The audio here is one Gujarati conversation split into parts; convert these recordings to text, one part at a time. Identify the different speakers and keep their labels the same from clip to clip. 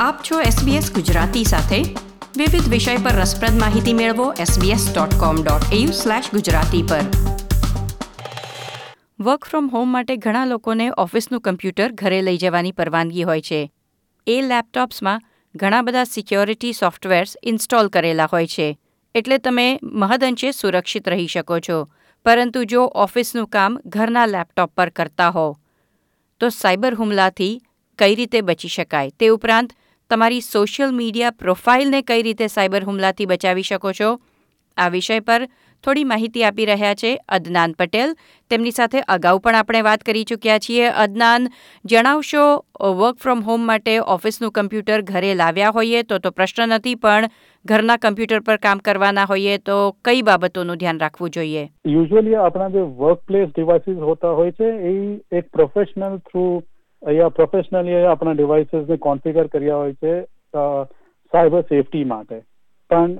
Speaker 1: આપ છો SBS ગુજરાતી સાથે. વિવિધ વિષય પર રસપ્રદ માહિતી મેળવો sbs.com.au/gujarati પર. વર્ક ફ્રોમ હોમ માટે ઘણા લોકોને ઓફિસનું કમ્પ્યુટર ઘરે લઈ જવાની પરવાનગી હોય છે. એ લેપટોપ્સમાં ઘણા બધા સિક્યોરિટી સોફ્ટવેર્સ ઇન્સ્ટોલ કરેલા હોય છે. એટલે તમે મહદઅંશે સુરક્ષિત રહી શકો છો. પરંતુ જો ઓફિસનું કામ ઘરના લેપટોપ પર કરતા હો, તો સાયબર હુમલાથી કઈ રીતે બચી શકાય તે ઉપરાંત તમારી સોશિયલ મીડિયા પ્રોફાઇલને કઈ રીતે સાયબર હુમલાથી બચાવી શકો છો? આ વિષય પર થોડી માહિતી આપી રહ્યા છે અદનાન પટેલ. તેમની સાથે અગાઉ પણ આપણે વાત કરી ચૂક્યા છીએ. અદનાન, જણાવશો વર્ક ફ્રોમ હોમ માટે ઓફિસનું કમ્પ્યુટર ઘરે લાવ્યા હોઈએ તો તો પ્રશ્ન નથી, પણ ઘરના કમ્પ્યુટર પર કામ કરવાના હોઈએ તો કઈ બાબતોનું ધ્યાન રાખવું જોઈએ?
Speaker 2: યુઝ્યુઅલી આપણા જે વર્ક પ્લેસ ડિવાઇસીસ હોતા હોય છે, એ એક પ્રોફેશનલ થ્રુ અહીંયા પ્રોફેશનલી આપણા ડિવાઇસીસને કોન્ફિગર કર્યા હોય છે સાયબર સેફટી માટે. પણ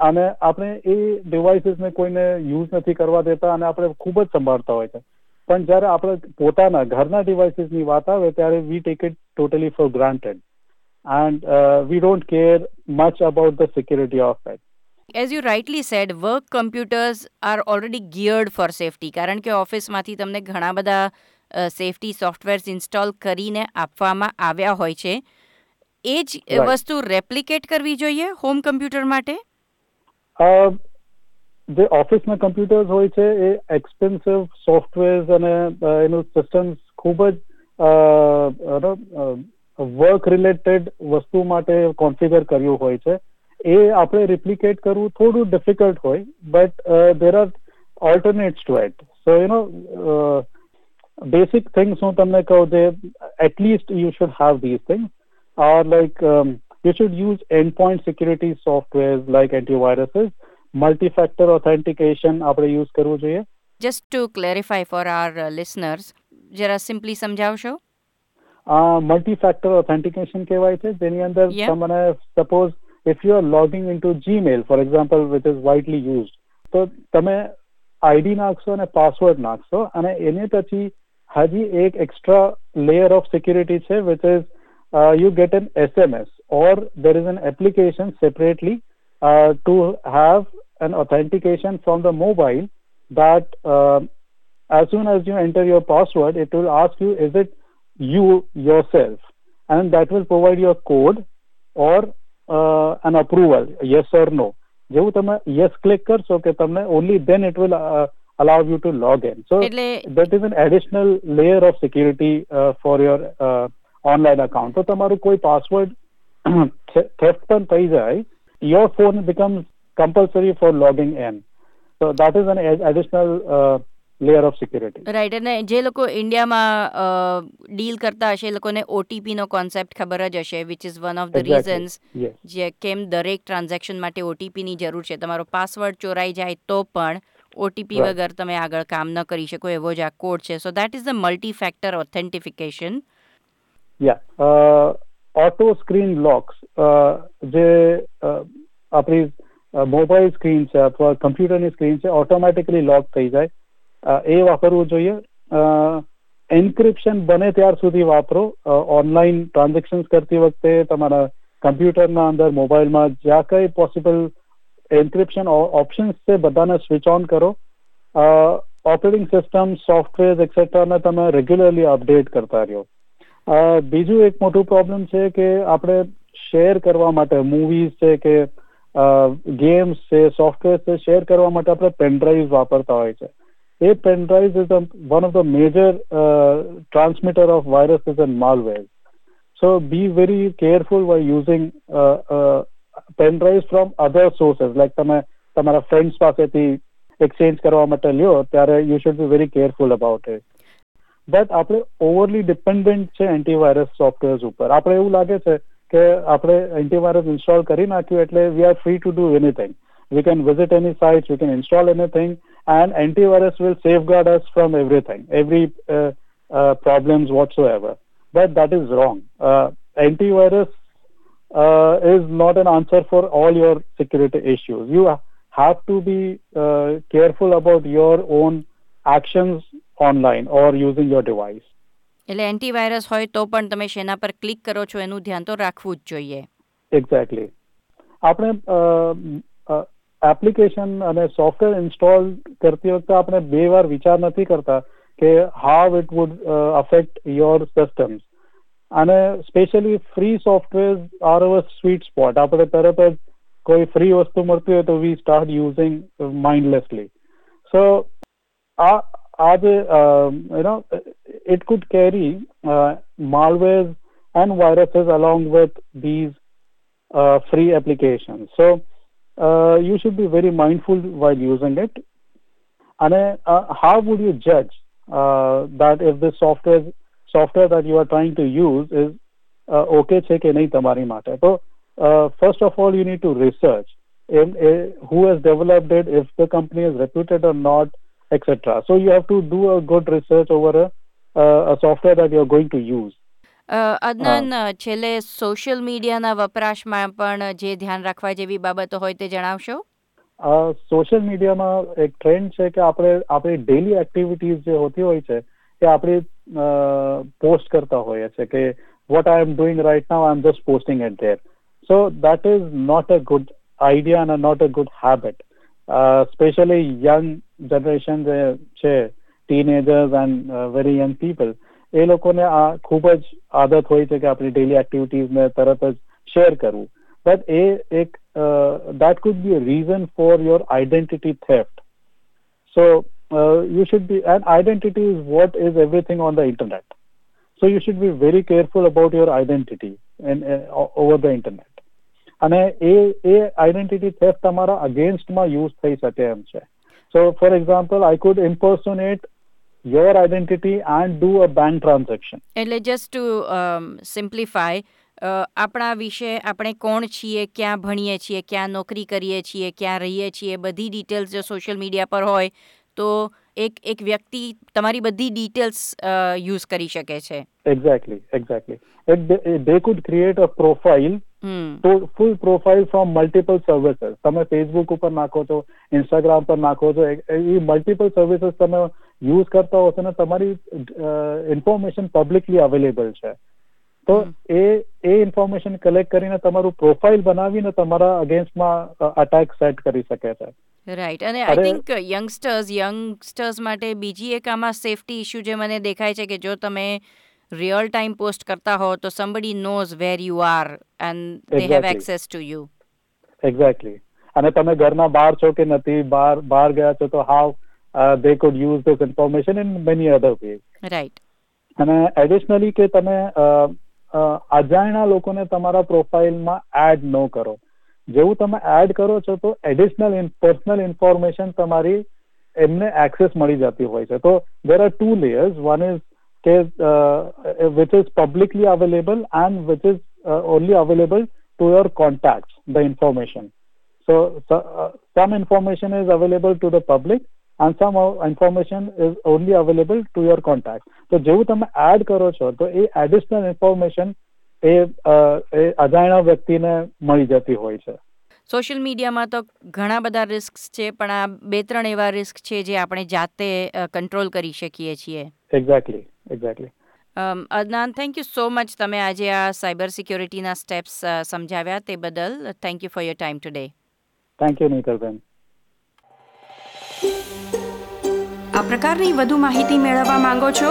Speaker 2: અને આપણે એ ડિવાઇસીસને કોઈને યુઝ નથી કરવા દેતા અને આપણે ખૂબ જ સંભાળતા હોય છે. પણ જ્યારે આપણે પોતાના ઘરના ડિવાઇસીસની વાત આવે ત્યારે we take it totally for granted and we don't care much about the security of it
Speaker 1: as you rightly said work computers are already geared for safety કારણ કે ઓફિસમાંથી તમને ઘણા બધા સેફટી સોફ્ટવેર્સ ઇન્સ્ટોલ કરીને આપવામાં આવ્યા હોય છે. એ જ વસ્તુ રેપ્લિકેટ કરવી જોઈએ હોમ કમ્પ્યુટર માટે?
Speaker 2: જે ઓફિસના કમ્પ્યુટર્સ હોય છે એ એક્સપેન્સિવ સોફ્ટવેર્સ અને એનું સિસ્ટમ્સ ખૂબ જ વર્ક રિલેટેડ વસ્તુ માટે કોન્ફિગર કર્યું હોય છે. એ આપણે રિપ્લિકેટ કરવું થોડું ડિફિકલ્ટ હોય but there are alternates to at so you know basic things હું તમને કહું જે at least you should have these things. Are like um, you should use endpoint security softwares like antiviruses. Multi-factor authentication આપણે યુઝ કરવું જોઈએ
Speaker 1: just to clarify for our listeners જરા સિમ્પલી સમજાવશો
Speaker 2: મલ્ટી ફેક્ટર ઓથેન્ટિકેશન કહેવાય છે જેની અંદર તમને suppose if you are logging in to Gmail for example which is widely use તો તમે આઈડી નાખશો અને પાસવર્ડ નાખશો અને એને પછી હજી એક એક્સ્ટ્રા લેયર ઓફ સિક્યુરિટી છે which is you get an SMS or there is an application separately uh, to have an authentication from the mobile that uh, as soon as you enter your password, it will ask you, is it you yourself? And that will provide your code or uh, an approval, yes or no. જેવું તમે યસ ક્લિક કરશો કે તમને only then it will allow you to log in. So એટલે that is an additional layer of security uh, for your uh, online account. તો તમારું કોઈ પાસવર્ડ theft પણ થઈ જાય your phone becomes compulsory for logging in. So that is an additional uh, layer of security
Speaker 1: right અને જે લોકો ઇન્ડિયામાં ડીલ કરતા હશે એ લોકોને ઓટીપી નો કોન્સેપ્ટ ખબર જ હશે which is one of the reasons જે કેમ દરેક ટ્રાન્ઝેક્શન માટે ઓટીપી ની જરૂર છે તમારો પાસવર્ડ ચોરાઈ જાય તો પણ ઓટીપી વગર તમે આગળ કામ ન કરી શકો એવો જ આ કોડ છે. So that is the multi factor authentication
Speaker 2: yeah auto screen locks જે આપણી મોબાઈલ સ્ક્રીન છે અથવા કમ્પ્યુટરની સ્ક્રીન છે ઓટોમેટિકલી લોક થઈ જાય. એ વાપરવું જોઈએ. એન્ક્રિપ્શન બને ત્યાર સુધી વાપરો. ઓનલાઈન ટ્રાન્ઝેક્શન્સ કરતી વખતે તમારા કમ્પ્યુટરના અંદર મોબાઈલમાં જ્યાં કંઈ પોસિબલ એન્ક્રિપ્શન ઓપ્શન્સ છે બધાને સ્વિચ ઓન કરો ઓપરેટિંગ સિસ્ટમ સોફ્ટવેર એક્સેટ્રાને તમે રેગ્યુલરલી અપડેટ કરતા રહ્યો બીજું એક મોટું પ્રોબ્લેમ છે કે આપણે શેર કરવા માટે મૂવીઝ છે કે ગેમ્સ છે સોફ્ટવેર છે શેર કરવા માટે આપણે પેનડ્રાઈવ વાપરતા હોય છે એ pen drive is one of the major transmitter of viruses and malware so be very careful why using pen drive from other sources like તમે તમારા ફ્રેન્ડ્સ પાસેથી એક્સચેન્જ કરવા માટે લ્યો ત્યારે you should be very careful about it but આપણે ઓવરલી ડિપેન્ડન્ટ છે એન્ટીવાયરસ સોફ્ટવેર્સ ઉપર આપણે એવું લાગે છે કે આપણે એન્ટીવાયરસ ઇન્સ્ટોલ કરી નાખ્યું એટલે we are free to do anything we can visit any sites, we can install anything, and antivirus will safeguard us from everything, every uh, uh, problems whatsoever. But that is wrong. Uh, is not an answer for all your security issues. You have to be careful about your own actions online or using your device.
Speaker 1: એટલે એન્ટીવાયરસ હોય તો પણ તમે શેના પર ક્લિક કરો છો એનું ધ્યાન તો રાખવું જ જોઈએ
Speaker 2: એક્ઝેક્ટલી આપણે એપ્લિકેશન અને સોફ્ટવેર ઇન્સ્ટોલ કરતી વખતે આપણે બે વાર વિચાર નથી કરતા કે how it would affect your systems અને specially free software are our sweet spot આપણે તરત જ કોઈ ફ્રી વસ્તુ મળતી હોય તો વી સ્ટાર્ટ યુઝિંગ માઇન્ડલેસલી સો આ આ જે you know it could carry uh, malwares and viruses along with these uh, free applications. So uh, you should be very mindful while using it. And uh, how would you judge uh, that if this software software that you are trying to use is uh, okay છે કે નહીં તમારી માટે તો uh, first of all you need to research in, uh, who has developed it if the company is reputed or not etc so you have to do a good research over a, uh, a software that you're going to use
Speaker 1: Adnan છેલ્લે સોશિયલ મીડિયાના વપરાશમાં પણ જે ધ્યાન રાખવા જેવી બાબતો હોય તે જણાવશો
Speaker 2: સોશિયલ મીડિયામાં એક ટ્રેન્ડ છે કે આપણે આપણી ડેલી એક્ટિવિટીઝ જે હોતી હોય છે એ આપણે પોસ્ટ કરતા હોઈએ છે કે what I am doing right now I am just posting at there so that is not a good idea અને not a good habit specially young generation જે છે teenagers and very young people એ લોકોને આ ખૂબ જ આદત હોય છે કે આપણી ડેલી એક્ટિવિટીઝને તરત જ શેર કરવું. બટ એ એક that could be a reason for your identity theft so you should be an identity is what is everything on the internet. So you should be very careful about your identity and uh, over the internet. અને એ એ આઈડેન્ટિટી થેફ્ટ તમારા અગેન્સ્ટમાં યુઝ થઈ શકે એમ છે so for example I could impersonate your identity and do a bank transaction
Speaker 1: એટલે જસ્ટ ટુ સિમ્પ્લિફાય આપણા વિશે આપણે કોણ છીએ ક્યાં ભણીએ છીએ ક્યાં નોકરી કરીએ છીએ ક્યાં રહીએ છીએ બધી ડિટેલ્સ જો સોશિયલ મીડિયા પર હોય તો એક એક વ્યક્તિ તમારી બધી ડિટેલ્સ યુઝ કરી શકે છે.
Speaker 2: Exactly exactly they could create a profile તો full profile from multiple services તમે ફેસબુક ઉપર નાખો છો ઇન્સ્ટાગ્રામ પર નાખો છો એ- એ મલ્ટિપલ સર્વિસીસ તમે યુઝ કરતા હોશો ને તમારી ઇન્ફોર્મેશન પબ્લિકલી અવેલેબલ છે. તો એ એ ઇન્ફોર્મેશન કલેક્ટ કરીને તમારું પ્રોફાઇલ બનાવીને તમારા અગેન્સ્ટમાં અટેક સેટ કરી શકે છે.
Speaker 1: રાઈટ અને આઈ થિંક યંગસ્ટર્સ યંગસ્ટર્સ માટે બીજી એક આમાં સેફટી ઇસ્યુ જે મને દેખાય છે કે જો તમે રિયલ ટાઈમ પોસ્ટ કરતા હો તો somebody knows where you are and they
Speaker 2: have
Speaker 1: access to you
Speaker 2: exactly અને તમે ઘરના બહાર છો કે નથી બહાર બહાર ગયા છો તો how they could use this information in many other ways
Speaker 1: right
Speaker 2: અને એડિશનલી કે તમે અજાણ્યા લોકોને તમારા પ્રોફાઇલમાં એડ ન કરો. જેવું તમે એડ કરો છો તો એડિશનલ પર્સનલ ઇન્ફોર્મેશન તમારી એમને એક્સેસ મળી જતી હોય છે તો there are two layers one is કે which is publicly available and which is only available the information so, so uh, some information is available to the public and some uh, information is only available to your contacts તો જેવું તમે એડ કરો છો તો એ એડિશનલ ઇન્ફોર્મેશન એ એ અજાણ્યા વ્યક્તિને મળી જતી હોય છે.
Speaker 1: સોશિયલ મીડિયામાં તો ઘણા બધા રિસ્ક છે પણ આ બે ત્રણ એવા રિસ્ક છે જે આપણે જાતે કંટ્રોલ કરી શકીએ છીએ.
Speaker 2: Exactly
Speaker 1: exactly Adnan thank you so much તમે આજે આ સાયબર સિક્યોરિટીના સ્ટેપ્સ સમજાવ્યા તે બદલ. Thank you for your time today
Speaker 2: thank you Nitalben
Speaker 1: આ પ્રકારની વધુ માહિતી મેળવવા માંગો છો?